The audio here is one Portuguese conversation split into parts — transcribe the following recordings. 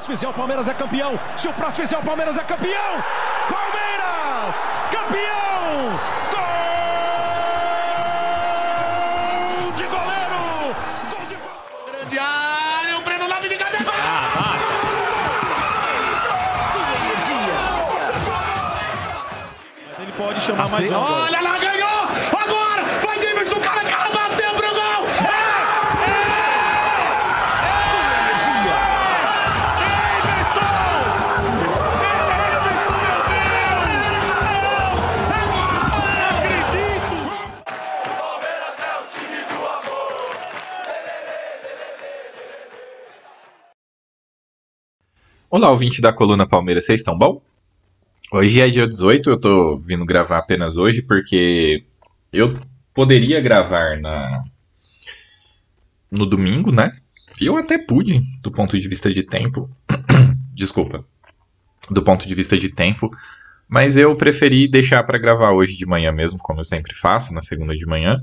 próximo fizer, o Palmeiras é campeão. Se o próximo fizer, o Palmeiras é campeão. Palmeiras, campeão! Gol de goleiro! Gol de Grande área, o Breno Lopes de cabeça. Mas ele pode chamar mais um. Olha Olá, ouvinte da coluna Palmeiras, vocês estão bom? Hoje é dia 18, eu tô vindo gravar apenas hoje porque eu poderia gravar na no domingo, né? E eu até pude, do ponto de vista de tempo. Desculpa. Do ponto de vista de tempo, mas eu preferi deixar para gravar hoje de manhã mesmo, como eu sempre faço, na segunda de manhã.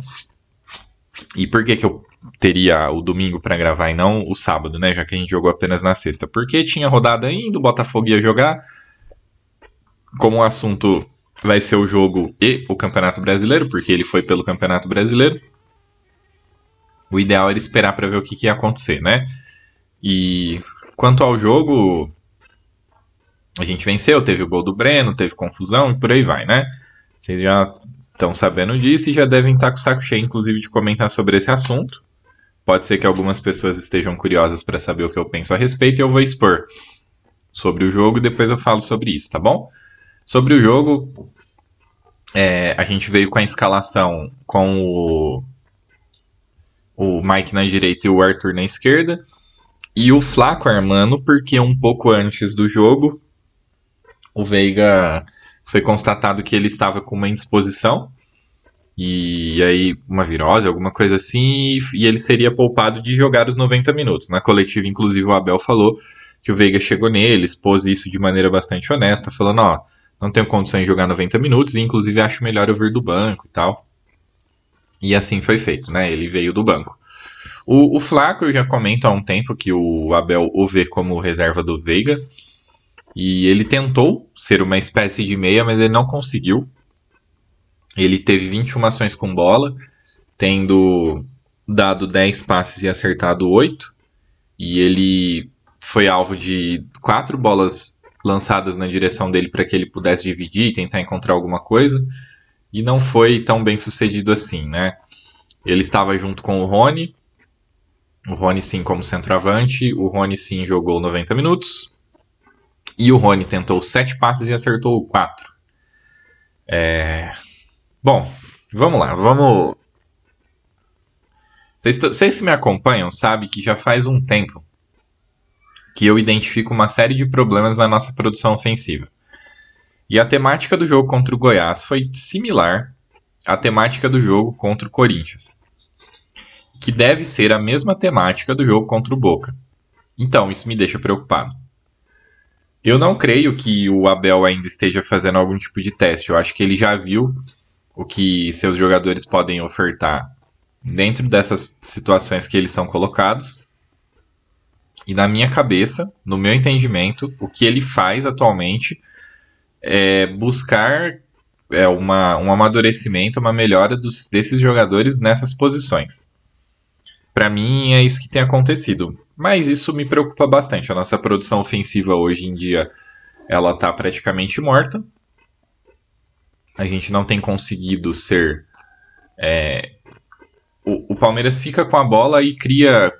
E por que, que eu teria o domingo para gravar e não o sábado, né? Já que a gente jogou apenas na sexta? Porque tinha rodada ainda, o Botafogo ia jogar. Como o assunto vai ser o jogo e o Campeonato Brasileiro, porque ele foi pelo Campeonato Brasileiro, o ideal era esperar para ver o que, que ia acontecer, né? E quanto ao jogo, a gente venceu, teve o gol do Breno, teve confusão e por aí vai, né? Vocês já estão sabendo disso e já devem estar com o saco cheio, inclusive, de comentar sobre esse assunto. Pode ser que algumas pessoas estejam curiosas para saber o que eu penso a respeito e eu vou expor sobre o jogo e depois eu falo sobre isso, tá bom? Sobre o jogo, é, a gente veio com a escalação com o, o Mike na direita e o Arthur na esquerda. E o Flaco armando, porque um pouco antes do jogo, o Veiga foi constatado que ele estava com uma indisposição. E aí, uma virose, alguma coisa assim, e ele seria poupado de jogar os 90 minutos. Na coletiva, inclusive, o Abel falou que o Veiga chegou nele, expôs isso de maneira bastante honesta, falando: Ó, não tenho condições de jogar 90 minutos, e inclusive acho melhor eu vir do banco e tal. E assim foi feito, né? Ele veio do banco. O, o Flaco já comento há um tempo que o Abel o vê como reserva do Veiga. E ele tentou ser uma espécie de meia, mas ele não conseguiu. Ele teve 21 ações com bola, tendo dado 10 passes e acertado 8. E ele foi alvo de quatro bolas lançadas na direção dele para que ele pudesse dividir e tentar encontrar alguma coisa. E não foi tão bem sucedido assim, né? Ele estava junto com o Rony. O Rony sim como centroavante. O Rony sim jogou 90 minutos. E o Rony tentou 7 passes e acertou 4. É... Bom, vamos lá, vamos. Vocês me acompanham, sabe que já faz um tempo que eu identifico uma série de problemas na nossa produção ofensiva. E a temática do jogo contra o Goiás foi similar à temática do jogo contra o Corinthians, que deve ser a mesma temática do jogo contra o Boca. Então, isso me deixa preocupado. Eu não creio que o Abel ainda esteja fazendo algum tipo de teste. Eu acho que ele já viu o que seus jogadores podem ofertar dentro dessas situações que eles são colocados. E na minha cabeça, no meu entendimento, o que ele faz atualmente é buscar é, uma, um amadurecimento, uma melhora dos, desses jogadores nessas posições. Para mim é isso que tem acontecido. Mas isso me preocupa bastante. A nossa produção ofensiva hoje em dia ela está praticamente morta. A gente não tem conseguido ser. É, o, o Palmeiras fica com a bola e cria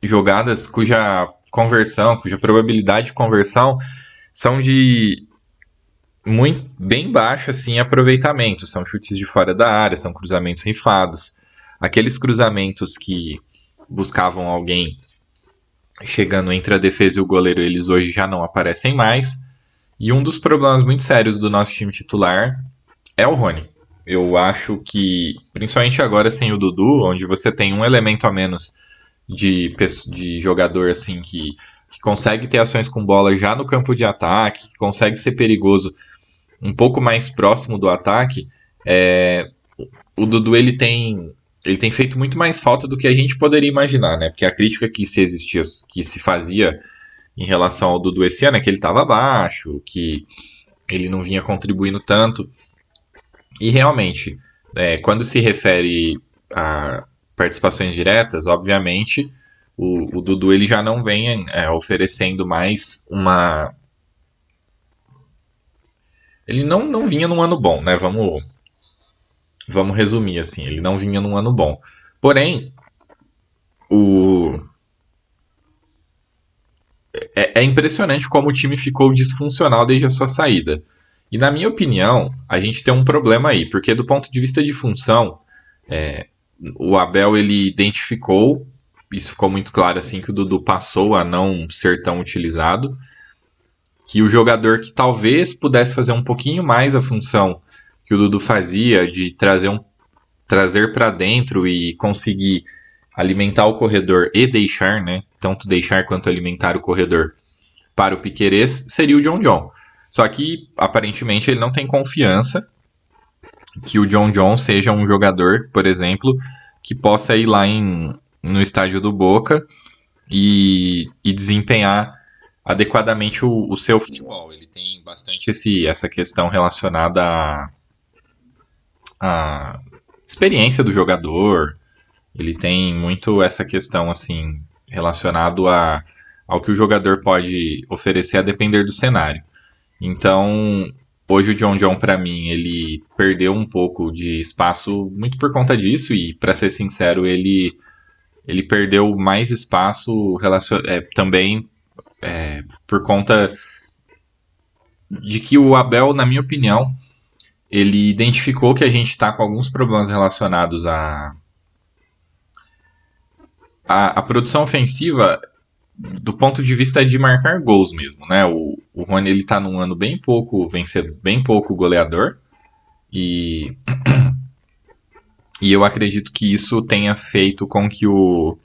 jogadas cuja conversão, cuja probabilidade de conversão são de muito bem baixo assim aproveitamento. São chutes de fora da área, são cruzamentos rifados. Aqueles cruzamentos que buscavam alguém chegando entre a defesa e o goleiro, eles hoje já não aparecem mais. E um dos problemas muito sérios do nosso time titular é o Rony. Eu acho que, principalmente agora sem o Dudu, onde você tem um elemento a menos de, de jogador assim que, que consegue ter ações com bola já no campo de ataque, que consegue ser perigoso um pouco mais próximo do ataque, é, o Dudu ele tem ele tem feito muito mais falta do que a gente poderia imaginar, né? Porque a crítica que se existia, que se fazia em relação ao Dudu esse ano é que ele estava abaixo, que ele não vinha contribuindo tanto. E realmente, é, quando se refere a participações diretas, obviamente o, o Dudu ele já não vem é, oferecendo mais uma. Ele não, não vinha num ano bom, né? Vamos, vamos resumir assim. Ele não vinha num ano bom. Porém, o. É, é impressionante como o time ficou disfuncional desde a sua saída. E na minha opinião, a gente tem um problema aí, porque do ponto de vista de função, é, o Abel ele identificou isso ficou muito claro assim que o Dudu passou a não ser tão utilizado. Que o jogador que talvez pudesse fazer um pouquinho mais a função que o Dudu fazia de trazer um trazer para dentro e conseguir alimentar o corredor e deixar, né, tanto deixar quanto alimentar o corredor para o Piquerez seria o John John. Só que aparentemente ele não tem confiança que o John John seja um jogador, por exemplo, que possa ir lá em, no estádio do Boca e, e desempenhar adequadamente o, o, seu futebol. Ele tem bastante esse, essa questão relacionada à, à experiência do jogador. Ele tem muito essa questão assim relacionado a, ao que o jogador pode oferecer a depender do cenário. Então, hoje o John John para mim ele perdeu um pouco de espaço muito por conta disso e para ser sincero ele ele perdeu mais espaço relacion... É, também é, por conta de que o Abel, na minha opinião, ele identificou que a gente está com alguns problemas relacionados à a, a, produção ofensiva do ponto de vista de marcar gols mesmo, né? O, o Rony ele tá num ano bem pouco vencedor, bem pouco goleador e e eu acredito que isso tenha feito com que o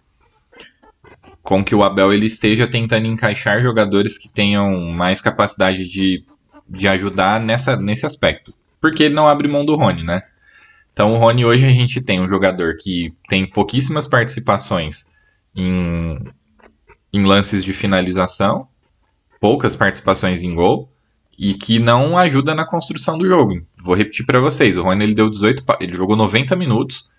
com que o Abel ele esteja tentando encaixar jogadores que tenham mais capacidade de, de ajudar nessa, nesse aspecto. Porque ele não abre mão do Rony, né? Então o Rony hoje a gente tem um jogador que tem pouquíssimas participações em, em lances de finalização, poucas participações em gol, e que não ajuda na construção do jogo. Vou repetir para vocês, o Rony ele deu 18, ele jogou 90 minutos,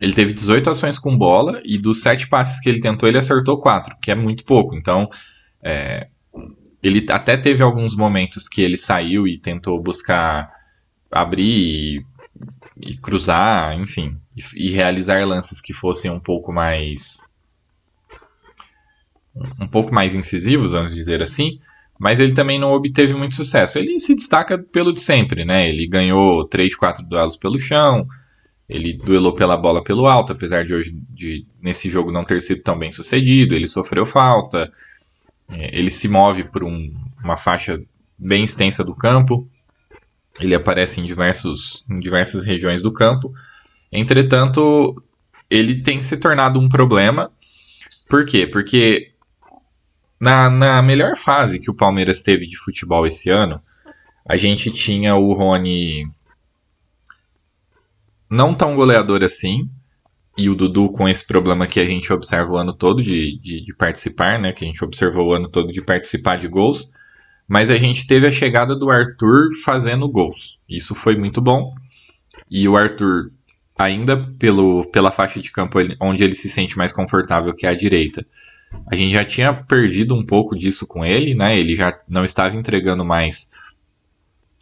ele teve 18 ações com bola e dos 7 passes que ele tentou, ele acertou 4, que é muito pouco. Então, é, ele até teve alguns momentos que ele saiu e tentou buscar abrir e, e cruzar, enfim, e, e realizar lances que fossem um pouco mais um pouco mais incisivos, vamos dizer assim, mas ele também não obteve muito sucesso. Ele se destaca pelo de sempre, né? Ele ganhou 3, 4 duelos pelo chão, ele duelou pela bola pelo alto, apesar de hoje de, nesse jogo não ter sido tão bem sucedido, ele sofreu falta, é, ele se move por um, uma faixa bem extensa do campo, ele aparece em, diversos, em diversas regiões do campo. Entretanto, ele tem se tornado um problema. Por quê? Porque na, na melhor fase que o Palmeiras teve de futebol esse ano, a gente tinha o Rony não tão goleador assim, e o Dudu com esse problema que a gente observa o ano todo de, de, de, participar, né? Que a gente observou o ano todo de participar de gols. Mas a gente teve a chegada do Arthur fazendo gols. Isso foi muito bom. E o Arthur, ainda pelo, pela faixa de campo onde ele se sente mais confortável, que é a direita, a gente já tinha perdido um pouco disso com ele, né? Ele já não estava entregando mais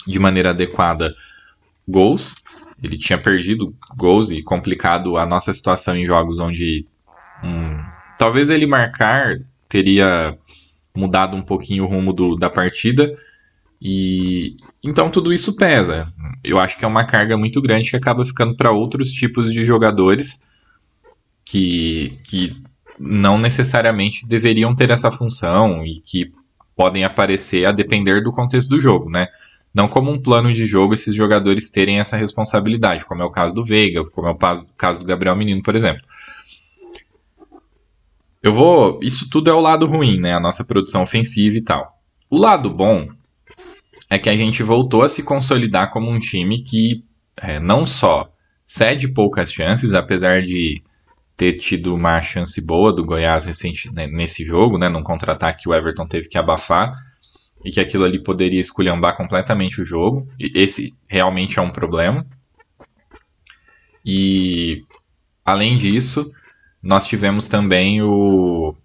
de maneira adequada gols. Ele tinha perdido gols e complicado a nossa situação em jogos onde hum, talvez ele marcar teria mudado um pouquinho o rumo do, da partida. E então tudo isso pesa. Eu acho que é uma carga muito grande que acaba ficando para outros tipos de jogadores que, que não necessariamente deveriam ter essa função e que podem aparecer a depender do contexto do jogo, né? Não como um plano de jogo esses jogadores terem essa responsabilidade, como é o caso do Veiga, como é o caso do Gabriel Menino, por exemplo. Eu vou. Isso tudo é o lado ruim, né? A nossa produção ofensiva e tal. O lado bom é que a gente voltou a se consolidar como um time que é, não só cede poucas chances, apesar de ter tido uma chance boa do Goiás recente né, nesse jogo, né, num contra-ataque que o Everton teve que abafar e que aquilo ali poderia esculhambar completamente o jogo. E esse realmente é um problema. E além disso, nós tivemos também o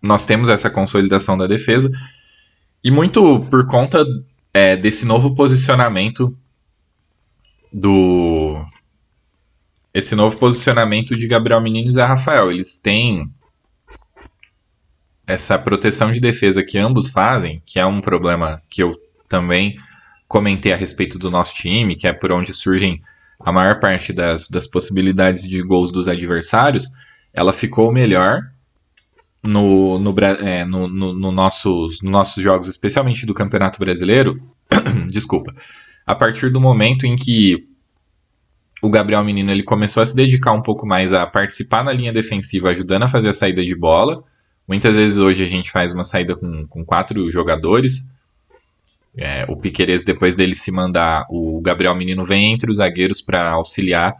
nós temos essa consolidação da defesa e muito por conta é, desse novo posicionamento do esse novo posicionamento de Gabriel Menino e Zé Rafael. Eles têm essa proteção de defesa que ambos fazem, que é um problema que eu também comentei a respeito do nosso time, que é por onde surgem a maior parte das, das possibilidades de gols dos adversários, ela ficou melhor no, no, é, no, no, no nossos, nos nossos jogos, especialmente do Campeonato Brasileiro, desculpa, a partir do momento em que o Gabriel Menino ele começou a se dedicar um pouco mais a participar na linha defensiva, ajudando a fazer a saída de bola. Muitas vezes hoje a gente faz uma saída com, com quatro jogadores. É, o Piqueires, depois dele se mandar, o Gabriel Menino vem entre os zagueiros para auxiliar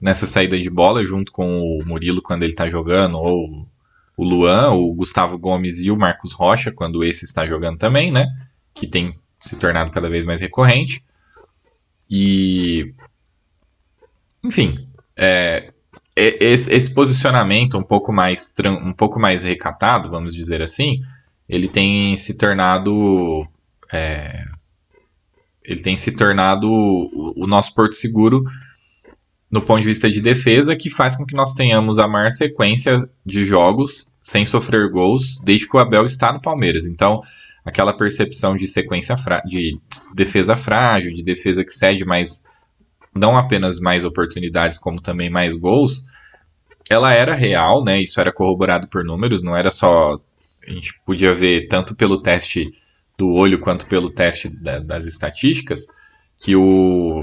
nessa saída de bola, junto com o Murilo quando ele está jogando, ou o Luan, o Gustavo Gomes e o Marcos Rocha, quando esse está jogando também, né? Que tem se tornado cada vez mais recorrente. E. Enfim, é, esse, esse, posicionamento um pouco, mais, um pouco mais recatado, vamos dizer assim, ele tem se tornado. É, ele tem se tornado o, o nosso porto seguro no ponto de vista de defesa, que faz com que nós tenhamos a maior sequência de jogos sem sofrer gols desde que o Abel está no Palmeiras. Então, aquela percepção de sequência de defesa frágil, de defesa que cede mais não apenas mais oportunidades, como também mais gols, ela era real, né? Isso era corroborado por números, não era só a gente podia ver tanto pelo teste do olho quanto pelo teste da, das estatísticas que o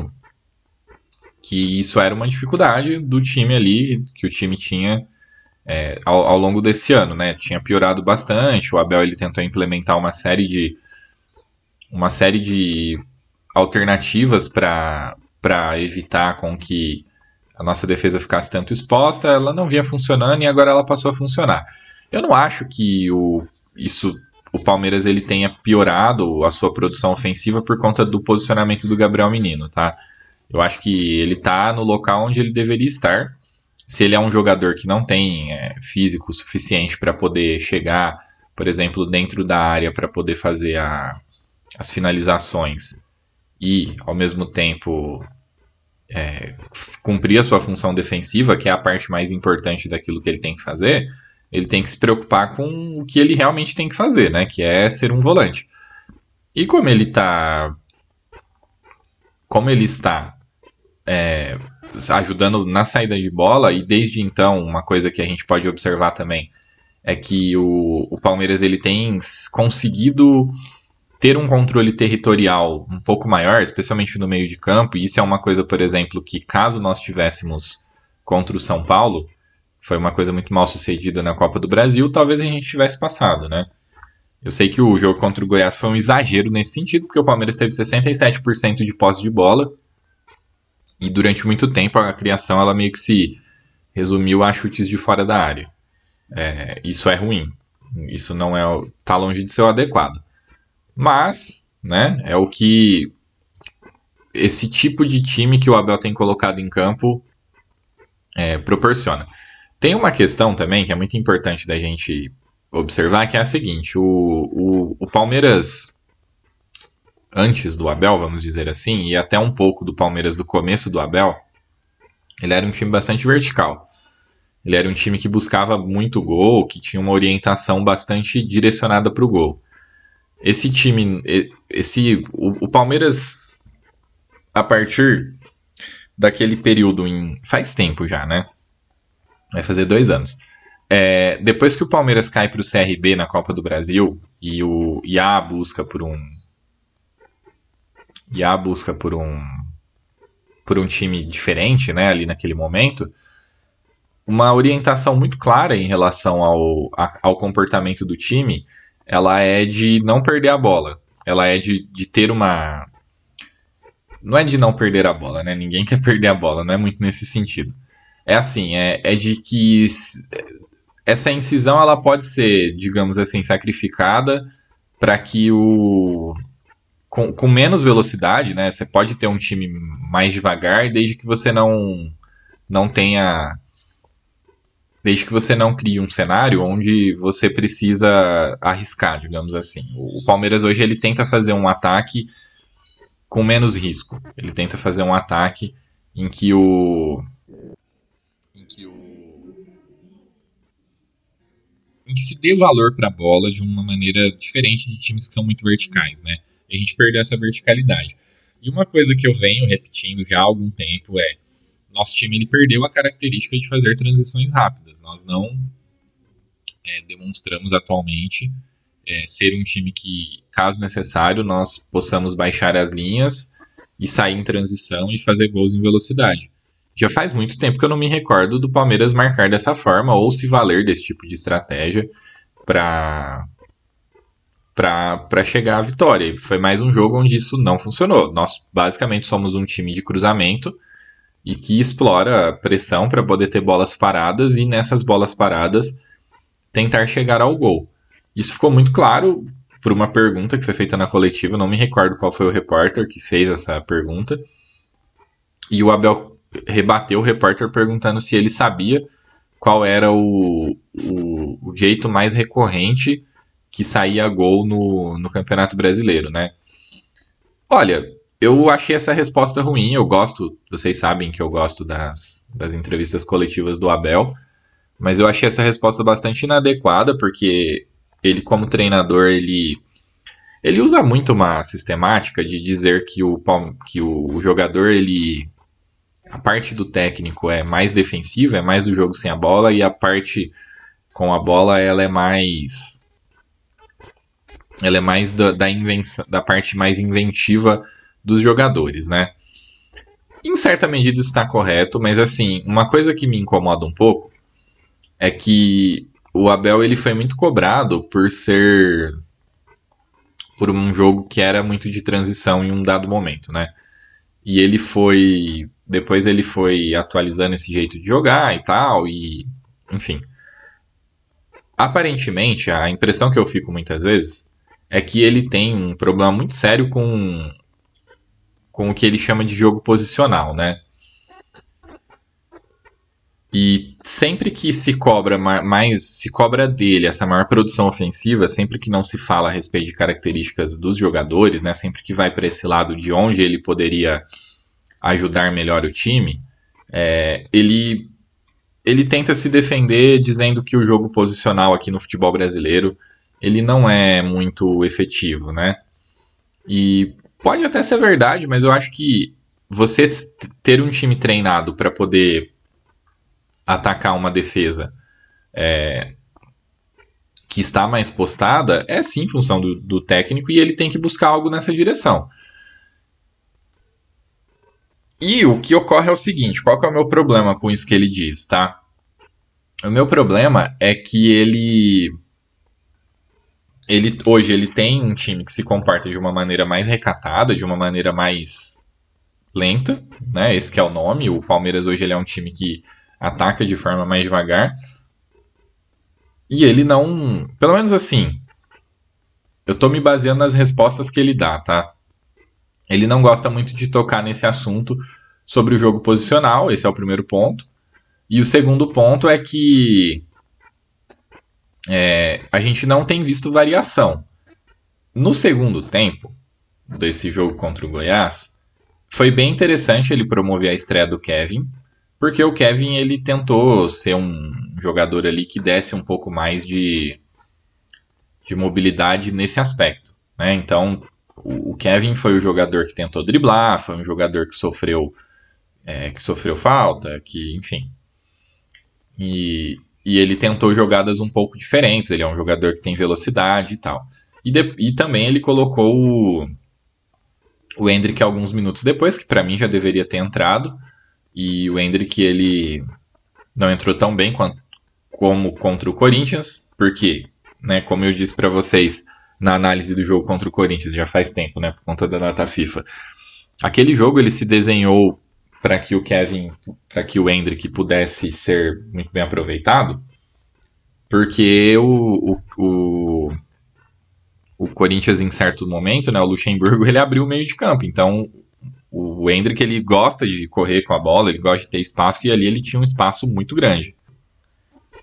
que isso era uma dificuldade do time ali, que o time tinha é, ao, ao, longo desse ano, né? Tinha piorado bastante. O Abel ele tentou implementar uma série de uma série de alternativas para evitar com que a nossa defesa ficasse tanto exposta. Ela não vinha funcionando e agora ela passou a funcionar. Eu não acho que o, isso o Palmeiras ele tenha piorado a sua produção ofensiva por conta do posicionamento do Gabriel Menino, tá? Eu acho que ele está no local onde ele deveria estar. Se ele é um jogador que não tem é, físico suficiente para poder chegar, por exemplo, dentro da área para poder fazer a, as finalizações e, ao mesmo tempo, é, cumprir a sua função defensiva, que é a parte mais importante daquilo que ele tem que fazer, ele tem que se preocupar com o que ele realmente tem que fazer, né? Que é ser um volante. E como ele está como ele está é, ajudando na saída de bola, e desde então, uma coisa que a gente pode observar também é que o, o Palmeiras ele tem conseguido ter um controle territorial um pouco maior, especialmente no meio de campo, e isso é uma coisa, por exemplo, que caso nós tivéssemos contra o São Paulo, foi uma coisa muito mal sucedida na Copa do Brasil, talvez a gente tivesse passado, né? Eu sei que o jogo contra o Goiás foi um exagero nesse sentido, porque o Palmeiras teve 67% de posse de bola e durante muito tempo a criação ela meio que se resumiu a chutes de fora da área. É, isso é ruim. Isso não é tá longe de ser o adequado. Mas, né, é o que esse tipo de time que o Abel tem colocado em campo é, proporciona. Tem uma questão também que é muito importante da gente observar, que é a seguinte: o, o, o Palmeiras antes do Abel, vamos dizer assim, e até um pouco do Palmeiras do começo do Abel, ele era um time bastante vertical. Ele era um time que buscava muito gol, que tinha uma orientação bastante direcionada para o gol. Esse time, esse, o, o, Palmeiras, a partir daquele período em, faz tempo já, né? Vai fazer dois anos. É, depois que o Palmeiras cai para o CRB na Copa do Brasil e, o, e a busca por um e busca por um por um time diferente, né, ali naquele momento, uma orientação muito clara em relação ao, a, ao comportamento do time, ela é de não perder a bola, ela é de, de ter uma não é de não perder a bola, né? Ninguém quer perder a bola, não é muito nesse sentido. É assim, é, é de que essa incisão ela pode ser, digamos assim, sacrificada para que o com, com, menos velocidade, né? Você pode ter um time mais devagar, desde que você não não tenha desde que você não crie um cenário onde você precisa arriscar, digamos assim. O Palmeiras hoje ele tenta fazer um ataque com menos risco. Ele tenta fazer um ataque em que o que o em que se dê valor para a bola de uma maneira diferente de times que são muito verticais, né? A gente perdeu essa verticalidade. E uma coisa que eu venho repetindo já há algum tempo é nosso time ele perdeu a característica de fazer transições rápidas. Nós não é, demonstramos atualmente é, ser um time que, caso necessário, nós possamos baixar as linhas e sair em transição e fazer gols em velocidade. Já faz muito tempo que eu não me recordo do Palmeiras marcar dessa forma ou se valer desse tipo de estratégia para para chegar à vitória. Foi mais um jogo onde isso não funcionou. Nós basicamente somos um time de cruzamento e que explora pressão para poder ter bolas paradas e nessas bolas paradas tentar chegar ao gol. Isso ficou muito claro por uma pergunta que foi feita na coletiva, não me recordo qual foi o repórter que fez essa pergunta. E o Abel rebateu o repórter perguntando se ele sabia qual era o, o, o jeito mais recorrente que saía gol no, no Campeonato Brasileiro, né? Olha, eu achei essa resposta ruim. Eu gosto, vocês sabem que eu gosto das, das entrevistas coletivas do Abel, mas eu achei essa resposta bastante inadequada, porque ele, como treinador, ele, ele usa muito uma sistemática de dizer que o, que o jogador, ele. A parte do técnico é mais defensiva, é mais do jogo sem a bola, e a parte com a bola ela é mais. Ela é mais da, da, invenção, da parte mais inventiva dos jogadores, né? Em certa medida está correto, mas assim, uma coisa que me incomoda um pouco é que o Abel ele foi muito cobrado por ser por um jogo que era muito de transição em um dado momento, né? E ele foi depois ele foi atualizando esse jeito de jogar e tal e enfim. Aparentemente, a impressão que eu fico muitas vezes é que ele tem um problema muito sério com com o que ele chama de jogo posicional, né? E sempre que se cobra mais, se cobra dele essa maior produção ofensiva, sempre que não se fala a respeito de características dos jogadores, né? Sempre que vai para esse lado de onde ele poderia ajudar melhor o time, é, ele ele tenta se defender dizendo que o jogo posicional aqui no futebol brasileiro ele não é muito efetivo, né? E Pode até ser verdade, mas eu acho que você ter um time treinado para poder atacar uma defesa é, que está mais postada é sim função do, do, técnico e ele tem que buscar algo nessa direção. E o que ocorre é o seguinte: qual é o meu problema com isso que ele diz, tá? O meu problema é que ele ele hoje ele tem um time que se comporta de uma maneira mais recatada, de uma maneira mais lenta, né? Esse é o nome. O Palmeiras hoje ele é um time que ataca de forma mais devagar. E ele não, pelo menos assim, eu tô me baseando nas respostas que ele dá, tá? Ele não gosta muito de tocar nesse assunto sobre o jogo posicional, esse é o primeiro ponto. E o segundo ponto é que é, a gente não tem visto variação. No segundo tempo desse jogo contra o Goiás, foi bem interessante ele promover a estreia do Kevin, porque o Kevin ele tentou ser um jogador ali que desse um pouco mais de, de mobilidade nesse aspecto. Né? Então, o, Kevin foi o jogador que tentou driblar, foi um jogador que sofreu é, que sofreu falta, que enfim. E, e ele tentou jogadas um pouco diferentes. Ele é um jogador que tem velocidade e tal. E, de, e também ele colocou o, o Hendrick alguns minutos depois, que para mim já deveria ter entrado. E o Hendrick ele não entrou tão bem quanto, como contra o Corinthians, porque, né, como eu disse para vocês na análise do jogo contra o Corinthians já faz tempo, né, por conta da data FIFA. aquele jogo ele se desenhou para que o Kevin, para que o Hendrick pudesse ser muito bem aproveitado, porque o, o, o, o Corinthians em certo momento, né, o Luxemburgo, ele abriu o meio de campo, então o Hendrick ele gosta de correr com a bola, ele gosta de ter espaço e ali ele tinha um espaço muito grande.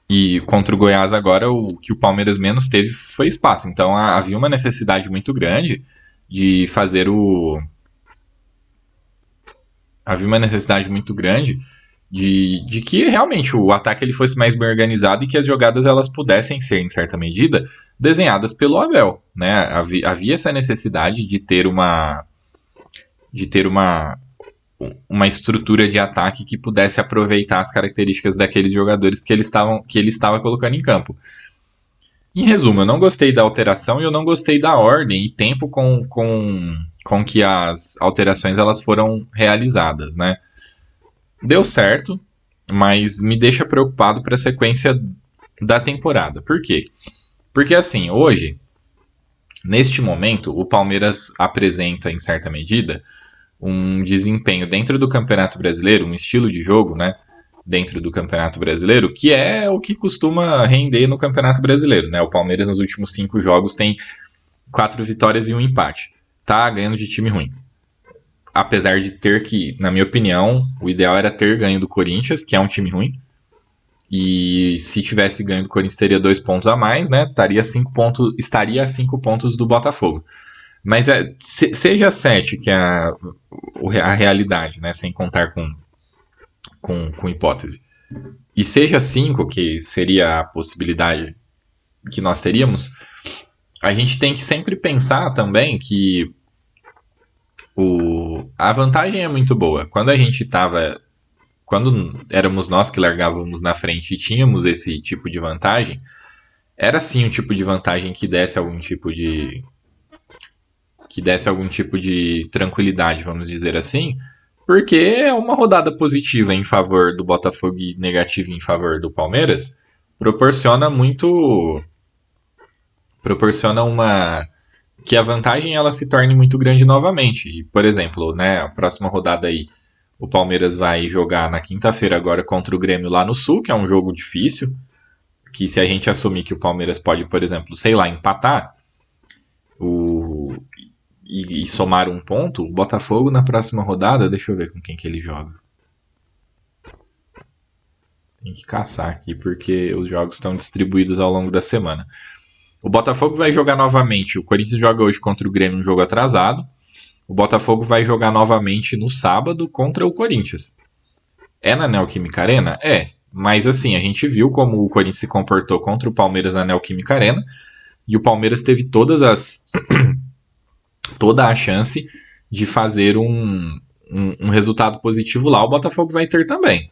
E contra o Goiás agora o que o Palmeiras menos teve foi espaço. Então havia uma necessidade muito grande de fazer o havia uma necessidade muito grande de, de que realmente o ataque ele fosse mais bem organizado e que as jogadas elas pudessem ser em certa medida desenhadas pelo Abel, né? Havia, havia essa necessidade de ter uma de ter uma uma estrutura de ataque que pudesse aproveitar as características daqueles jogadores que ele, estavam, que ele estava colocando em campo. Em resumo, eu não gostei da alteração e eu não gostei da ordem e tempo com, com, com que as alterações elas foram realizadas, né? Deu certo, mas me deixa preocupado para a sequência da temporada. Por quê? Porque assim, hoje, neste momento, o Palmeiras apresenta em certa medida um desempenho dentro do Campeonato Brasileiro, um estilo de jogo, né? Dentro do Campeonato Brasileiro, que é o que costuma render no Campeonato Brasileiro, né? O Palmeiras nos últimos cinco jogos tem quatro vitórias e um empate. Tá ganhando de time ruim. Apesar de ter que, na minha opinião, o ideal era ter ganho do Corinthians, que é um time ruim. E se tivesse ganho do Corinthians, teria dois pontos a mais, né? Estaria, cinco pontos, estaria a cinco pontos do Botafogo. Mas é, se, seja 7, que é a, a realidade, né, sem contar com, com, com hipótese, e seja 5, que seria a possibilidade que nós teríamos, a gente tem que sempre pensar também que o, a vantagem é muito boa. Quando a gente estava. Quando éramos nós que largávamos na frente e tínhamos esse tipo de vantagem, era sim um tipo de vantagem que desse algum tipo de que desse algum tipo de tranquilidade, vamos dizer assim, porque é uma rodada positiva em favor do Botafogo e negativa em favor do Palmeiras, proporciona muito proporciona uma que a vantagem ela se torne muito grande novamente. Por exemplo, né, a próxima rodada aí, o Palmeiras vai jogar na quinta-feira agora contra o Grêmio lá no Sul, que é um jogo difícil, que se a gente assumir que o Palmeiras pode, por exemplo, sei lá, empatar, e, e somar um ponto, o Botafogo na próxima rodada, deixa eu ver com quem que ele joga. Tem que caçar aqui porque os jogos estão distribuídos ao longo da semana. O Botafogo vai jogar novamente. O Corinthians joga hoje contra o Grêmio, um jogo atrasado. O Botafogo vai jogar novamente no sábado contra o Corinthians. É na Neoquímica Arena? É. Mas assim, a gente viu como o Corinthians se comportou contra o Palmeiras na Neoquímica Arena. E o Palmeiras teve todas as toda a chance de fazer um, um, um, resultado positivo lá, o Botafogo vai ter também.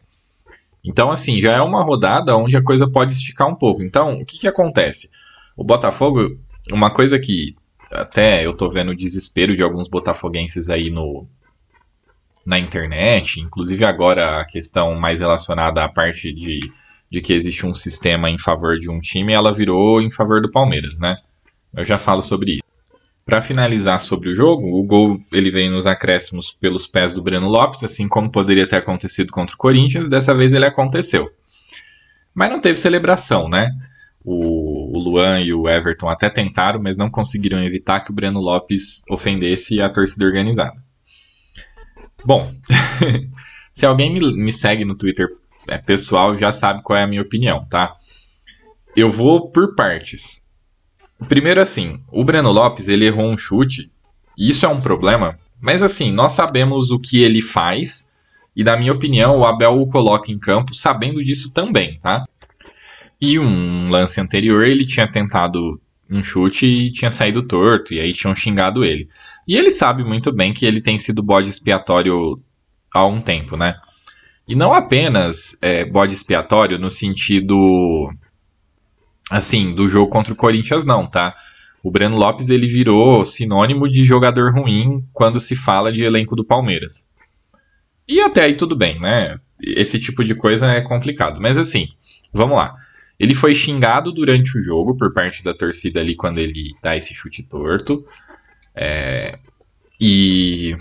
Então, assim, já é uma rodada onde a coisa pode esticar um pouco. Então, o que, que acontece? O Botafogo, uma coisa que até eu tô vendo o desespero de alguns botafoguenses aí no, na internet, inclusive agora a questão mais relacionada à parte de, de que existe um sistema em favor de um time, ela virou em favor do Palmeiras, né? Eu já falo sobre isso. Para finalizar sobre o jogo, o gol ele vem nos acréscimos pelos pés do Breno Lopes, assim como poderia ter acontecido contra o Corinthians, dessa vez ele aconteceu. Mas não teve celebração, né? O, Luan e o Everton até tentaram, mas não conseguiram evitar que o Breno Lopes ofendesse a torcida organizada. Bom, se alguém me, me segue no Twitter é, pessoal, já sabe qual é a minha opinião, tá? Eu vou por partes. Primeiro assim, o Breno Lopes ele errou um chute, e isso é um problema, mas assim, nós sabemos o que ele faz, e na minha opinião, o Abel o coloca em campo sabendo disso também, tá? E um lance anterior, ele tinha tentado um chute e tinha saído torto, e aí tinham xingado ele. E ele sabe muito bem que ele tem sido bode expiatório há um tempo, né? E não apenas é, bode expiatório no sentido assim, do jogo contra o Corinthians não, tá? O Breno Lopes ele virou sinônimo de jogador ruim quando se fala de elenco do Palmeiras. E até aí tudo bem, né? Esse tipo de coisa é complicado. Mas assim, vamos lá. Ele foi xingado durante o jogo por parte da torcida ali quando ele dá esse chute torto. É... E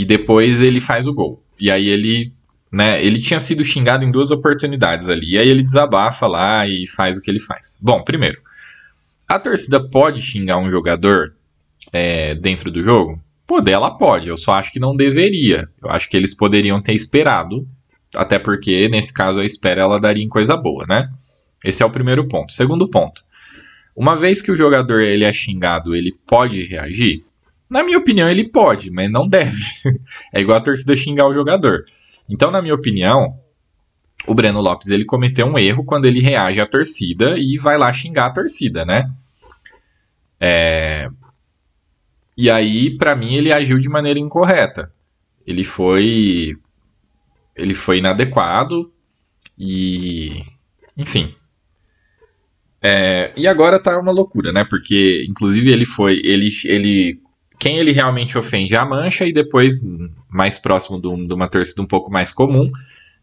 e depois ele faz o gol. E aí ele, né, ele tinha sido xingado em duas oportunidades ali. E aí ele desabafa lá e faz o que ele faz. Bom, primeiro, a torcida pode xingar um jogador é, dentro do jogo? Poder, ela pode. Eu só acho que não deveria. Eu acho que eles poderiam ter esperado. Até porque, nesse caso, a espera ela daria em coisa boa, né? Esse é o primeiro ponto. Segundo ponto. Uma vez que o jogador ele é xingado, ele pode reagir? Na minha opinião, ele pode, mas não deve. é igual a torcida xingar o jogador. Então, na minha opinião, o Breno Lopes ele cometeu um erro quando ele reage à torcida e vai lá xingar a torcida, né? É... E aí, para mim, ele agiu de maneira incorreta. Ele foi, ele foi inadequado e, enfim, é, e agora tá uma loucura, né? Porque, inclusive, ele foi. Ele, ele, quem ele realmente ofende é a mancha, e depois, mais próximo de uma torcida um pouco mais comum,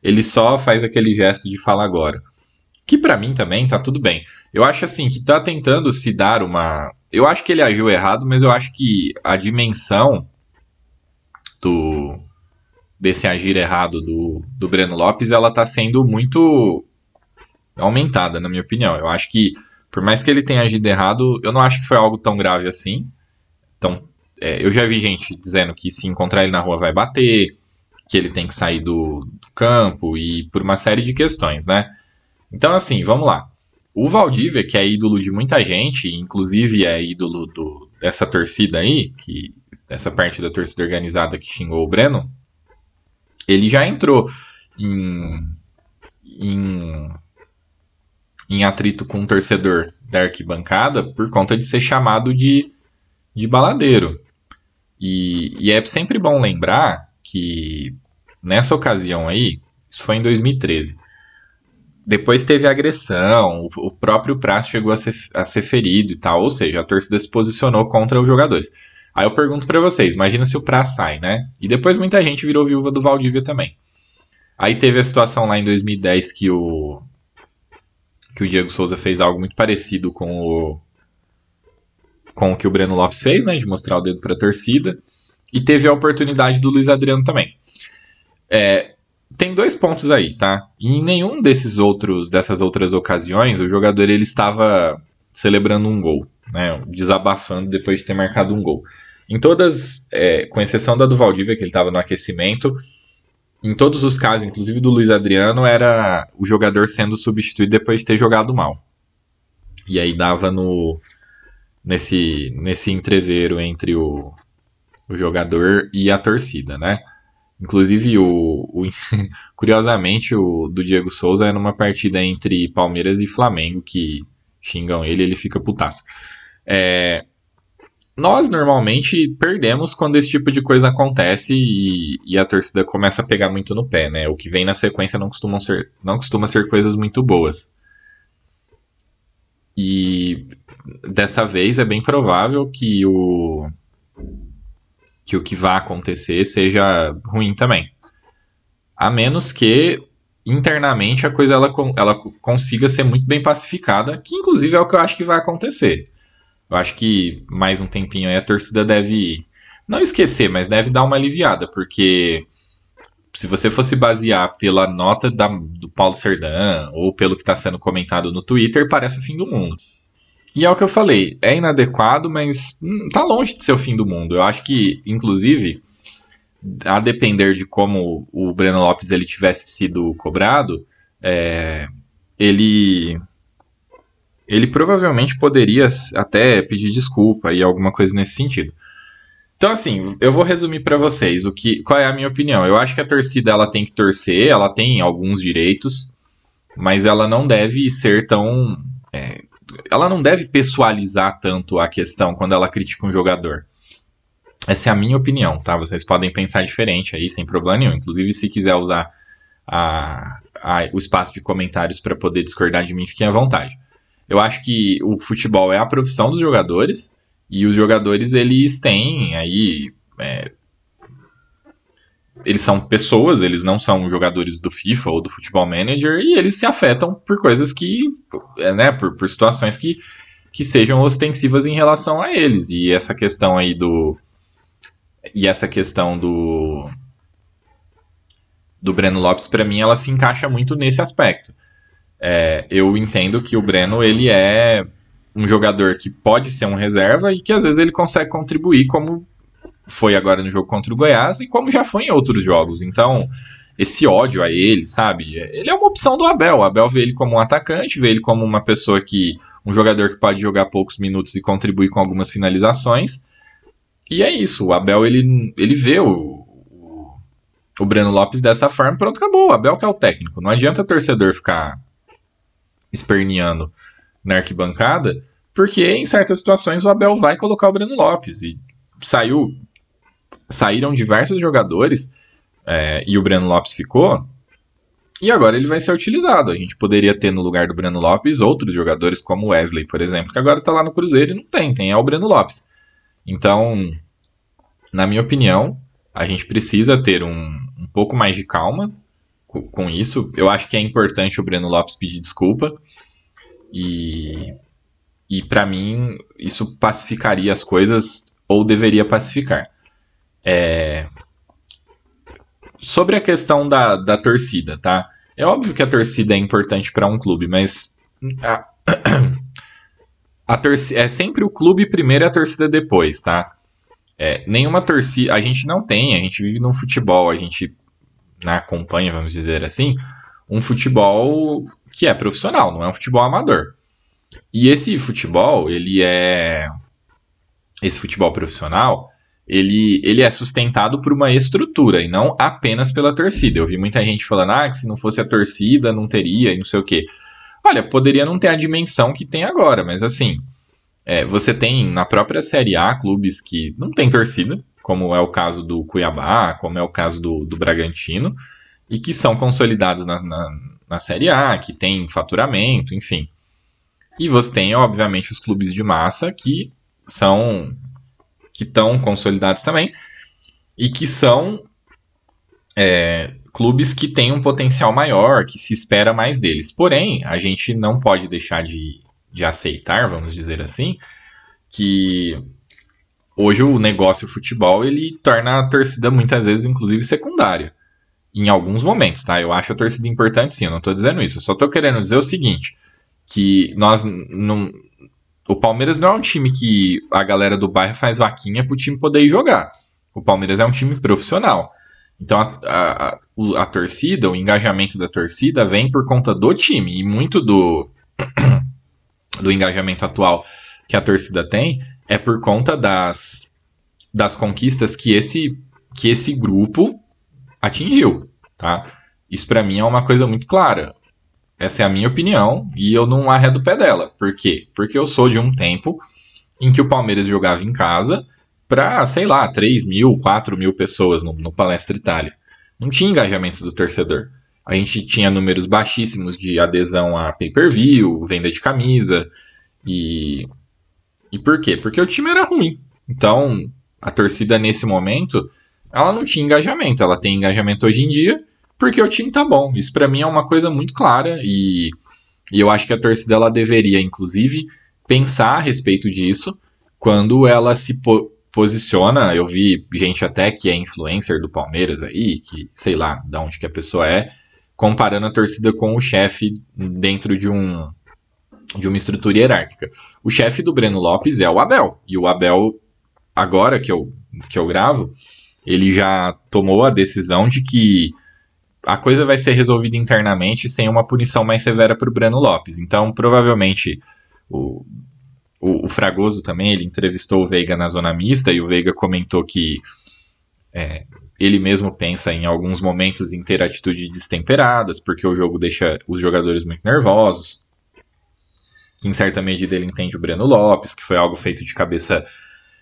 ele só faz aquele gesto de fala agora. Que para mim também tá tudo bem. Eu acho assim que tá tentando se dar uma. Eu acho que ele agiu errado, mas eu acho que a dimensão do desse agir errado do, do Breno Lopes, ela tá sendo muito aumentada, na minha opinião. Eu acho que, por mais que ele tenha agido errado, eu não acho que foi algo tão grave assim. Então, é, eu já vi gente dizendo que se encontrar ele na rua vai bater, que ele tem que sair do, do campo e por uma série de questões, né? Então, assim, vamos lá. O Valdívia, que é ídolo de muita gente, inclusive é ídolo do, dessa torcida aí, que essa parte da torcida organizada que xingou o Breno, ele já entrou em, em em atrito com um torcedor da arquibancada por conta de ser chamado de, de baladeiro. E, e é sempre bom lembrar que nessa ocasião aí, isso foi em 2013, depois teve agressão, o, o próprio Praz chegou a ser, a ser ferido e tal, ou seja, a torcida se posicionou contra os jogadores. Aí eu pergunto para vocês, imagina se o Praz sai, né? E depois muita gente virou viúva do Valdívia também. Aí teve a situação lá em 2010 que o, que o Diego Souza fez algo muito parecido com o com o que o Breno Lopes fez, né, de mostrar o dedo para a torcida, e teve a oportunidade do Luiz Adriano também. É, tem dois pontos aí, tá? Em nenhum desses outros dessas outras ocasiões o jogador ele estava celebrando um gol, né, desabafando depois de ter marcado um gol. Em todas, é, com exceção da do Valdívia que ele estava no aquecimento, em todos os casos, inclusive do Luiz Adriano, era o jogador sendo substituído depois de ter jogado mal. E aí dava no nesse nesse entreveiro entre o, o jogador e a torcida, né? Inclusive, o, o, curiosamente, o do Diego Souza é numa partida entre Palmeiras e Flamengo, que xingam ele ele fica putaço. É, nós normalmente perdemos quando esse tipo de coisa acontece e, e, a torcida começa a pegar muito no pé, né? O que vem na sequência não, ser, não costuma ser coisas muito boas. E dessa vez é bem provável que o que o que vai acontecer seja ruim também. A menos que internamente a coisa ela, ela consiga ser muito bem pacificada, que inclusive é o que eu acho que vai acontecer. Eu acho que mais um tempinho aí a torcida deve não esquecer, mas deve dar uma aliviada, porque se você fosse basear pela nota da, do Paulo Serdã ou pelo que está sendo comentado no Twitter, parece o fim do mundo. E é o que eu falei, é inadequado, mas está longe de ser o fim do mundo. Eu acho que, inclusive, a depender de como o Breno Lopes ele tivesse sido cobrado, é, ele ele provavelmente poderia até pedir desculpa e alguma coisa nesse sentido. Então, assim, eu vou resumir para vocês o que, qual é a minha opinião. Eu acho que a torcida ela tem que torcer, ela tem alguns direitos, mas ela não deve ser tão. É, ela não deve pessoalizar tanto a questão quando ela critica um jogador. Essa é a minha opinião, tá? Vocês podem pensar diferente aí, sem problema nenhum. Inclusive, se quiser usar a, a, o espaço de comentários para poder discordar de mim, fiquem à vontade. Eu acho que o futebol é a profissão dos jogadores e os jogadores eles têm aí é, eles são pessoas, eles não são jogadores do FIFA ou do Futebol Manager e eles se afetam por coisas que, é, né, por, por situações que, que sejam ostensivas em relação a eles. E essa questão aí do e essa questão do do Breno Lopes, para mim, ela se encaixa muito nesse aspecto. É, eu entendo que o Breno ele é um jogador que pode ser um reserva e que às vezes ele consegue contribuir, como foi agora no jogo contra o Goiás e como já foi em outros jogos. Então, esse ódio a ele, sabe? Ele é uma opção do Abel. O Abel vê ele como um atacante, vê ele como uma pessoa que. um jogador que pode jogar poucos minutos e contribuir com algumas finalizações. E é isso. O Abel ele, ele vê o, o Breno Lopes dessa forma, pronto, acabou. O Abel que é o técnico. Não adianta o torcedor ficar esperneando na arquibancada, porque em certas situações o Abel vai colocar o Breno Lopes. E saiu, saíram diversos jogadores é, e o Breno Lopes ficou. E agora ele vai ser utilizado. A gente poderia ter no lugar do Breno Lopes outros jogadores, como Wesley, por exemplo, que agora está lá no Cruzeiro e não tem, tem é o Breno Lopes. Então, na minha opinião, a gente precisa ter um, um pouco mais de calma com, com isso. Eu acho que é importante o Breno Lopes pedir desculpa. E, e para mim, isso pacificaria as coisas, ou deveria pacificar. É... Sobre a questão da, da torcida, tá? É óbvio que a torcida é importante para um clube, mas a, a torcida, é sempre o clube primeiro e a torcida depois, tá? É, nenhuma torcida. A gente não tem, a gente vive num futebol, a gente né, acompanha, vamos dizer assim, um futebol que é profissional, não é um futebol amador. E esse futebol, ele é. Esse futebol profissional, ele, ele é sustentado por uma estrutura e não apenas pela torcida. Eu vi muita gente falando ah, que se não fosse a torcida não teria e não sei o quê. Olha, poderia não ter a dimensão que tem agora, mas assim, é, você tem na própria Série A clubes que não tem torcida, como é o caso do Cuiabá, como é o caso do, do Bragantino, e que são consolidados na, na, na Série A, que tem faturamento, enfim. E você tem, obviamente, os clubes de massa que são que estão consolidados também e que são é, clubes que têm um potencial maior, que se espera mais deles. Porém, a gente não pode deixar de, de aceitar, vamos dizer assim, que hoje o negócio futebol ele torna a torcida muitas vezes, inclusive, secundária. Em alguns momentos, tá? Eu acho a torcida importante sim, eu não estou dizendo isso. Eu só estou querendo dizer o seguinte: que nós não. O Palmeiras não é um time que a galera do bairro faz vaquinha para o time poder ir jogar. O Palmeiras é um time profissional. Então a, a, a, a torcida, o engajamento da torcida vem por conta do time. E muito do, do engajamento atual que a torcida tem é por conta das, das conquistas que esse, que esse grupo atingiu, tá? Isso para mim é uma coisa muito clara. Essa é a minha opinião e eu não arredo o pé dela. Por quê? Porque eu sou de um tempo em que o Palmeiras jogava em casa para, sei lá, 3 mil, 4 mil pessoas no, no Palestra Itália. Não tinha engajamento do torcedor. A gente tinha números baixíssimos de adesão a pay-per-view, venda de camisa. E, e por quê? Porque o time era ruim. Então, a torcida nesse momento, ela não tinha engajamento. Ela tem engajamento hoje em dia porque o time tá bom. Isso para mim é uma coisa muito clara e, e eu acho que a torcida ela deveria, inclusive, pensar a respeito disso quando ela se po posiciona. Eu vi gente até que é influencer do Palmeiras aí, que sei lá de onde que a pessoa é, comparando a torcida com o chefe dentro de um de uma estrutura hierárquica. O chefe do Breno Lopes é o Abel. E o Abel, agora que eu, que eu gravo, ele já tomou a decisão de que a coisa vai ser resolvida internamente sem uma punição mais severa para o Breno Lopes. Então, provavelmente, o, o, o, Fragoso também, ele entrevistou o Veiga na zona mista e o Veiga comentou que é, ele mesmo pensa em alguns momentos em ter atitudes destemperadas, porque o jogo deixa os jogadores muito nervosos. Que em certa medida ele entende o Breno Lopes, que foi algo feito de cabeça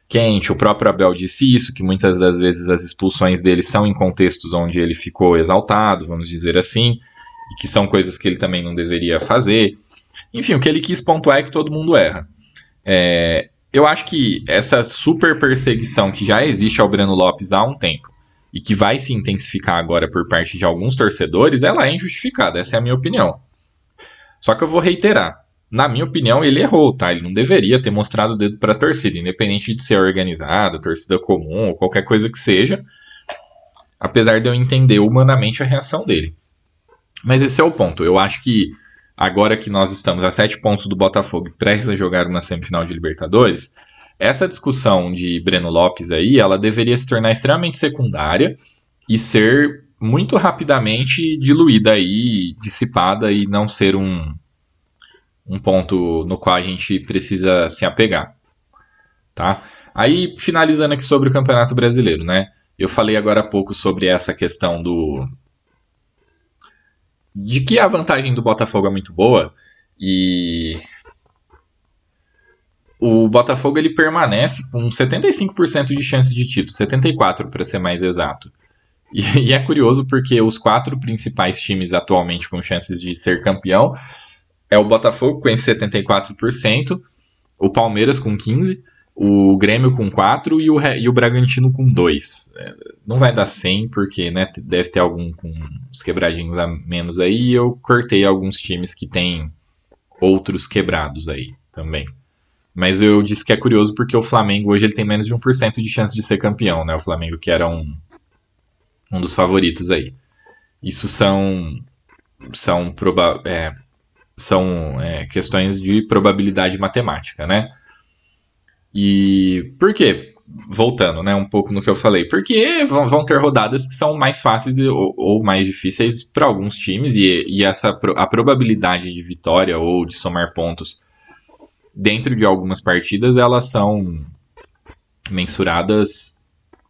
quente. O próprio Abel disse isso, que muitas das vezes as expulsões dele são em contextos onde ele ficou exaltado, vamos dizer assim, e que são coisas que ele também não deveria fazer. Enfim, o que ele quis pontuar é que todo mundo erra. É, eu acho que essa super perseguição que já existe ao Breno Lopes há um tempo e que vai se intensificar agora por parte de alguns torcedores, ela é injustificada, essa é a minha opinião. Só que eu vou reiterar, na minha opinião, ele errou, tá? Ele não deveria ter mostrado o dedo para a torcida, independente de ser organizada, torcida comum ou qualquer coisa que seja. Apesar de eu entender humanamente a reação dele. Mas esse é o ponto. Eu acho que agora que nós estamos a sete pontos do Botafogo e prestes a jogar uma semifinal de Libertadores, essa discussão de Breno Lopes aí, ela deveria se tornar extremamente secundária e ser muito rapidamente diluída aí, dissipada e não ser um, um ponto no qual a gente precisa se apegar, tá? Aí, finalizando aqui sobre o Campeonato Brasileiro, né? Eu falei agora há pouco sobre essa questão do de que a vantagem do Botafogo é muito boa e o Botafogo ele permanece com 75% de chance de título, 74 para ser mais exato. E, e, é curioso porque os quatro principais times atualmente com chances de ser campeão é o Botafogo com 74%, o Palmeiras com 15%, o Grêmio com 4 e o, e o Bragantino com 2. É, não vai dar 100, porque né, deve ter algum com os quebradinhos a menos aí. E eu cortei alguns times que tem outros quebrados aí também. Mas eu disse que é curioso porque o Flamengo hoje ele tem menos de 1% de chance de ser campeão, né? O Flamengo que era um, um dos favoritos aí. Isso são são, proba é, são é, questões de probabilidade matemática, né? E por quê? Voltando, né, um pouco no que eu falei, porque vão, vão ter rodadas que são mais fáceis ou, ou mais difíceis para alguns times e, e essa a probabilidade de vitória ou de somar pontos dentro de algumas partidas, elas são mensuradas,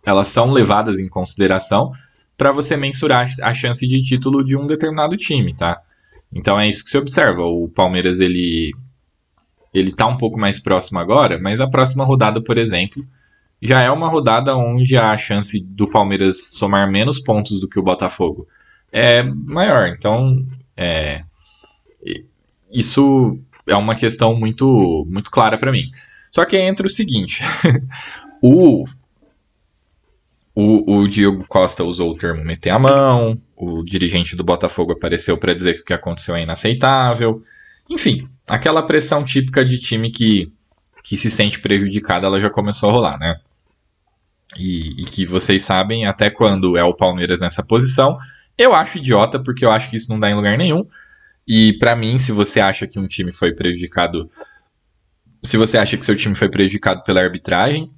elas são levadas em consideração para você mensurar a chance de título de um determinado time, tá? Então é isso que se observa. O Palmeiras ele ele tá um pouco mais próximo agora, mas a próxima rodada, por exemplo, já é uma rodada onde a chance do Palmeiras somar menos pontos do que o Botafogo é maior. Então, é, isso é uma questão muito, muito clara para mim. Só que entra o seguinte: o, o, o Diego Costa usou o termo meter a mão, o dirigente do Botafogo apareceu para dizer que o que aconteceu é inaceitável. Enfim, aquela pressão típica de time que, que se sente prejudicado, ela já começou a rolar, né? E, e, que vocês sabem até quando é o Palmeiras nessa posição. Eu acho idiota, porque eu acho que isso não dá em lugar nenhum. E para mim, se você acha que um time foi prejudicado, se você acha que seu time foi prejudicado pela arbitragem,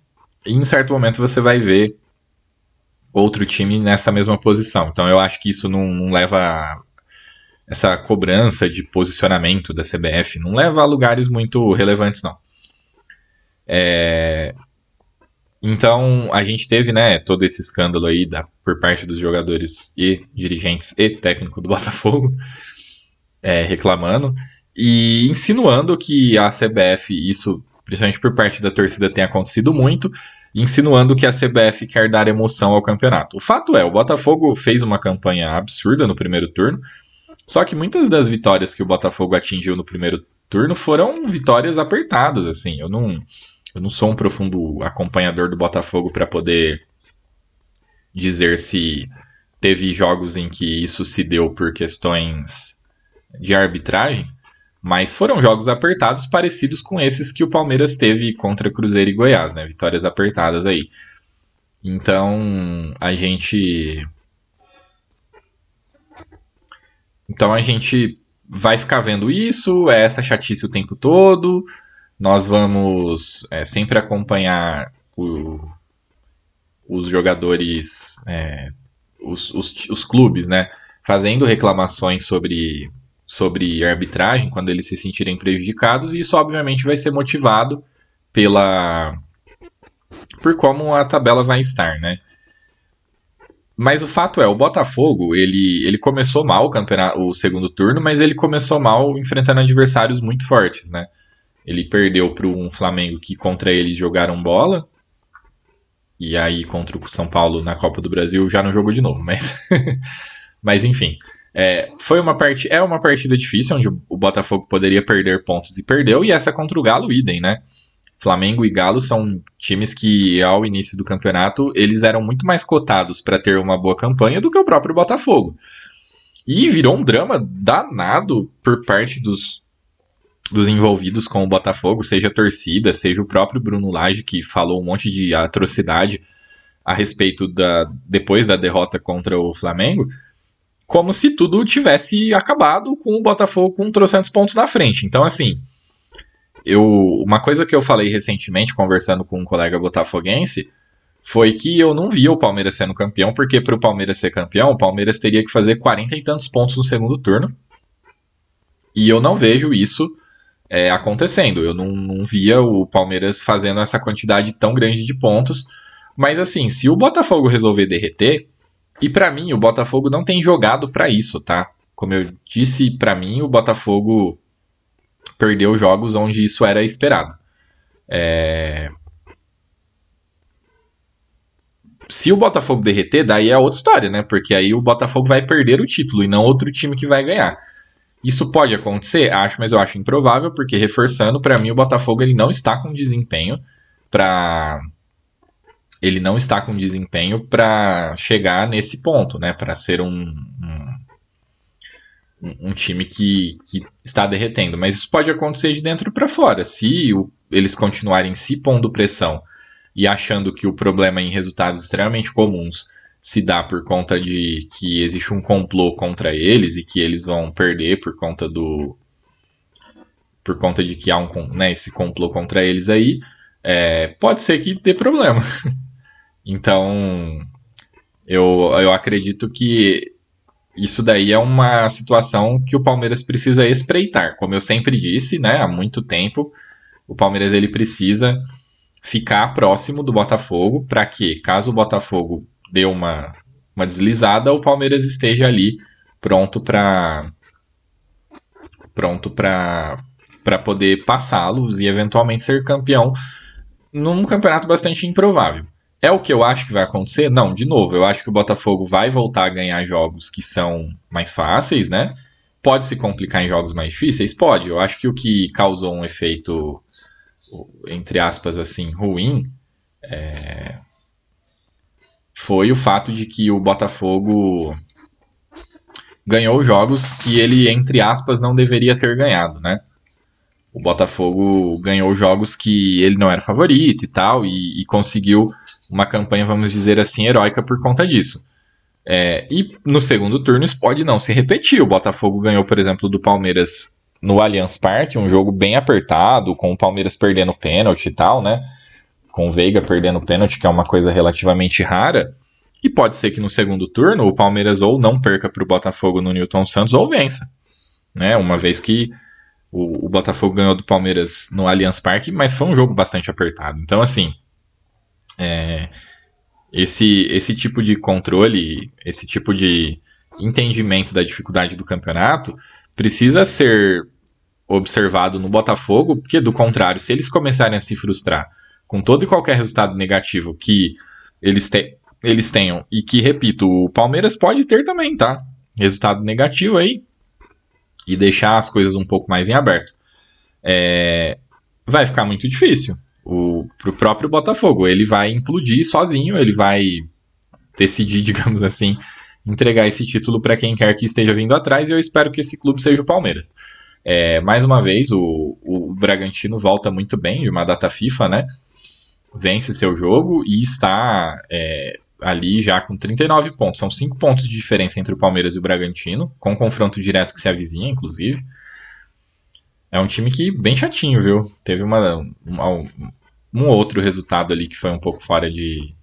em certo momento você vai ver outro time nessa mesma posição. Então eu acho que isso não, não leva essa cobrança de posicionamento da CBF, não leva a lugares muito relevantes não. É... Então a gente teve, né, todo esse escândalo aí da, por parte dos jogadores e dirigentes e técnico do Botafogo é, reclamando e insinuando que a CBF, isso principalmente por parte da torcida, tem acontecido muito, insinuando que a CBF quer dar emoção ao campeonato. O fato é, o Botafogo fez uma campanha absurda no primeiro turno, só que muitas das vitórias que o Botafogo atingiu no primeiro turno foram vitórias apertadas, assim. Eu não, eu não sou um profundo acompanhador do Botafogo para poder dizer se teve jogos em que isso se deu por questões de arbitragem, mas foram jogos apertados parecidos com esses que o Palmeiras teve contra Cruzeiro e Goiás, né? Vitórias apertadas aí. Então, a gente Então a gente vai ficar vendo isso, é essa chatice o tempo todo. Nós vamos é, sempre acompanhar o, os jogadores, é, os, os, os, clubes, né? Fazendo reclamações sobre sobre arbitragem quando eles se sentirem prejudicados, e isso obviamente vai ser motivado pela por como a tabela vai estar, né? Mas o fato é, o Botafogo, ele, ele começou mal o, campeonato, o segundo turno, mas ele começou mal enfrentando adversários muito fortes, né? Ele perdeu para um Flamengo que contra ele jogaram bola, e aí contra o São Paulo na Copa do Brasil já não jogou de novo, mas, mas enfim. É, foi uma part... É uma partida difícil, onde o Botafogo poderia perder pontos e perdeu, e essa contra o Galo, idem, né? Flamengo e Galo são times que, ao início do campeonato, eles eram muito mais cotados para ter uma boa campanha do que o próprio Botafogo. E virou um drama danado por parte dos, dos envolvidos com o Botafogo, seja a torcida, seja o próprio Bruno Lage, que falou um monte de atrocidade a respeito da depois da derrota contra o Flamengo, como se tudo tivesse acabado com o Botafogo com 300 pontos na frente. Então, assim, eu uma coisa que eu falei recentemente, conversando com um colega botafoguense, foi que eu não via o Palmeiras sendo campeão, porque para o Palmeiras ser campeão, o Palmeiras teria que fazer 40 e tantos pontos no segundo turno. E eu não vejo isso é, acontecendo. Eu não, não via o Palmeiras fazendo essa quantidade tão grande de pontos. Mas assim, se o Botafogo resolver derreter, e para mim o Botafogo não tem jogado para isso, tá? Como eu disse, para mim o Botafogo perdeu jogos onde isso era esperado. É... Se o Botafogo derreter, daí é outra história, né? Porque aí o Botafogo vai perder o título e não outro time que vai ganhar. Isso pode acontecer? Acho, mas eu acho improvável, porque reforçando, para mim o Botafogo ele não está com desempenho para ele não está com desempenho para chegar nesse ponto, né? Para ser um, um, um, time que, que está derretendo. Mas isso pode acontecer de dentro para fora. Se o, eles continuarem se pondo pressão e achando que o problema em resultados extremamente comuns se dá por conta de que existe um complô contra eles e que eles vão perder por conta do por conta de que há um né, esse complô contra eles aí, é, pode ser que dê problema. Então, eu, eu acredito que isso daí é uma situação que o Palmeiras precisa espreitar. Como eu sempre disse, né, há muito tempo, o Palmeiras ele precisa ficar próximo do Botafogo para que, caso o Botafogo dê uma, uma deslizada, o Palmeiras esteja ali pronto para pronto para para poder passá-los e eventualmente ser campeão num campeonato bastante improvável. É o que eu acho que vai acontecer? Não, de novo, eu acho que o Botafogo vai voltar a ganhar jogos que são mais fáceis, né? Pode se complicar em jogos mais difíceis? Pode. Eu acho que o que causou um efeito, entre aspas, assim, ruim, é... foi o fato de que o Botafogo ganhou jogos que ele, entre aspas, não deveria ter ganhado, né? O Botafogo ganhou jogos que ele não era favorito e tal, e, e conseguiu uma campanha, vamos dizer assim, heróica por conta disso. É, e no segundo turno isso pode não se repetir. O Botafogo ganhou, por exemplo, do Palmeiras no Allianz Parque, um jogo bem apertado, com o Palmeiras perdendo pênalti e tal, né? Com o Veiga perdendo pênalti, que é uma coisa relativamente rara. E pode ser que no segundo turno o Palmeiras ou não perca para o Botafogo no Newton Santos ou vença. Né? Uma vez que o, o Botafogo ganhou do Palmeiras no Allianz Parque, mas foi um jogo bastante apertado. Então, assim, é, esse, esse tipo de controle, esse tipo de entendimento da dificuldade do campeonato precisa ser observado no Botafogo, porque do contrário, se eles começarem a se frustrar com todo e qualquer resultado negativo que eles, te, eles tenham, e que, repito, o Palmeiras pode ter também, tá? Resultado negativo aí, e deixar as coisas um pouco mais em aberto. É, vai ficar muito difícil o próprio Botafogo. Ele vai implodir sozinho, ele vai decidir, digamos assim, entregar esse título para quem quer que esteja vindo atrás, e eu espero que esse clube seja o Palmeiras. É, mais uma vez, o, o Bragantino volta muito bem de uma data FIFA, né? Vence seu jogo e está é, ali já com 39 pontos. São 5 pontos de diferença entre o Palmeiras e o Bragantino, com confronto direto que se avizinha, inclusive. É um time que bem chatinho, viu? Teve uma, uma, um outro resultado ali que foi um pouco fora de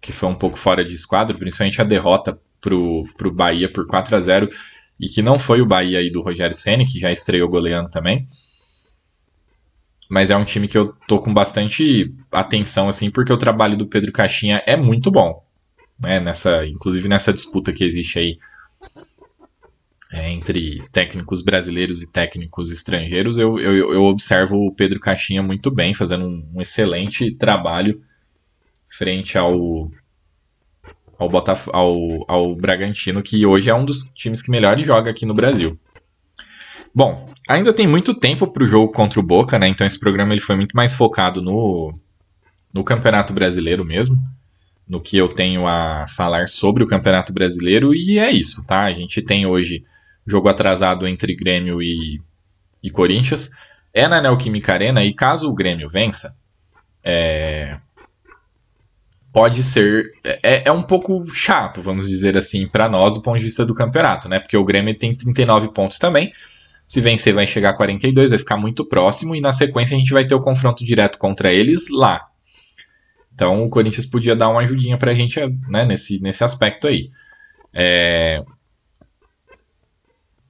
que foi um pouco fora de esquadro, principalmente a derrota pro, pro Bahia por 4 a 0 e que não foi o Bahia aí do Rogério Ceni que já estreou goleando também. Mas é um time que eu tô com bastante atenção assim, porque o trabalho do Pedro Caixinha é muito bom, né? Nessa, inclusive nessa disputa que existe aí é, entre técnicos brasileiros e técnicos estrangeiros, eu, eu, eu, observo o Pedro Caixinha muito bem, fazendo um, um excelente trabalho frente ao ao, Botaf ao, ao Bragantino, que hoje é um dos times que melhor joga aqui no Brasil. Bom, ainda tem muito tempo para o jogo contra o Boca, né? Então esse programa ele foi muito mais focado no, no Campeonato Brasileiro mesmo no que eu tenho a falar sobre o Campeonato Brasileiro e é isso, tá? A gente tem hoje jogo atrasado entre Grêmio e, e Corinthians. É na Neoquímica Arena e caso o Grêmio vença, é, pode ser. É, é um pouco chato, vamos dizer assim, para nós do ponto de vista do campeonato, né? Porque o Grêmio tem 39 pontos também. Se vencer, vai chegar a 42, vai ficar muito próximo. E na sequência, a gente vai ter o confronto direto contra eles lá. Então, o Corinthians podia dar uma ajudinha pra gente né, nesse, nesse aspecto aí. É...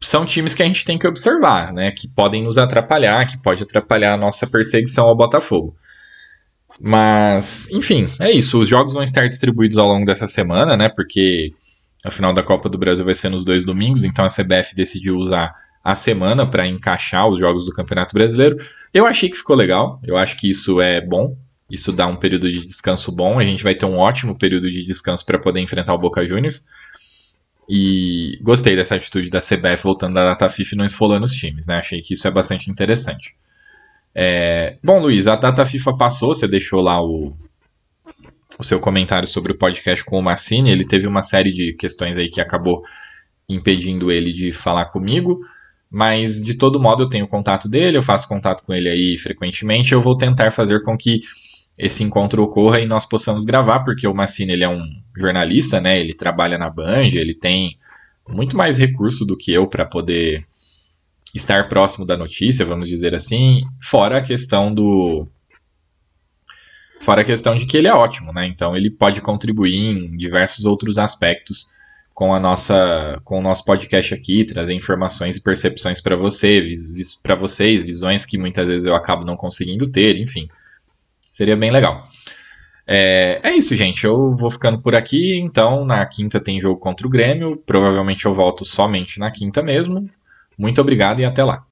São times que a gente tem que observar, né? Que podem nos atrapalhar, que pode atrapalhar a nossa perseguição ao Botafogo. Mas, enfim, é isso. Os jogos vão estar distribuídos ao longo dessa semana, né? Porque a final da Copa do Brasil vai ser nos dois domingos, então a CBF decidiu usar a semana para encaixar os jogos do Campeonato Brasileiro. Eu achei que ficou legal, eu acho que isso é bom, isso dá um período de descanso bom. A gente vai ter um ótimo período de descanso para poder enfrentar o Boca Juniors. E gostei dessa atitude da CBF voltando da data FIFA e não esfolando os times, né? Achei que isso é bastante interessante. É... Bom, Luiz, a data FIFA passou, você deixou lá o, o seu comentário sobre o podcast com o Massini. Ele teve uma série de questões aí que acabou impedindo ele de falar comigo. Mas de todo modo eu tenho contato dele, eu faço contato com ele aí frequentemente. Eu vou tentar fazer com que esse encontro ocorra e nós possamos gravar, porque o Massini ele é um jornalista, né? Ele trabalha na Band, ele tem muito mais recurso do que eu para poder estar próximo da notícia, vamos dizer assim, fora a questão do fora a questão de que ele é ótimo, né? Então ele pode contribuir em diversos outros aspectos com a nossa com o nosso podcast aqui, trazer informações e percepções para você, para vocês, visões que muitas vezes eu acabo não conseguindo ter, enfim. Seria bem legal. É, é, isso, gente. Eu vou ficando por aqui. Então, na quinta tem jogo contra o Grêmio. Provavelmente eu volto somente na quinta mesmo. Muito obrigado e até lá.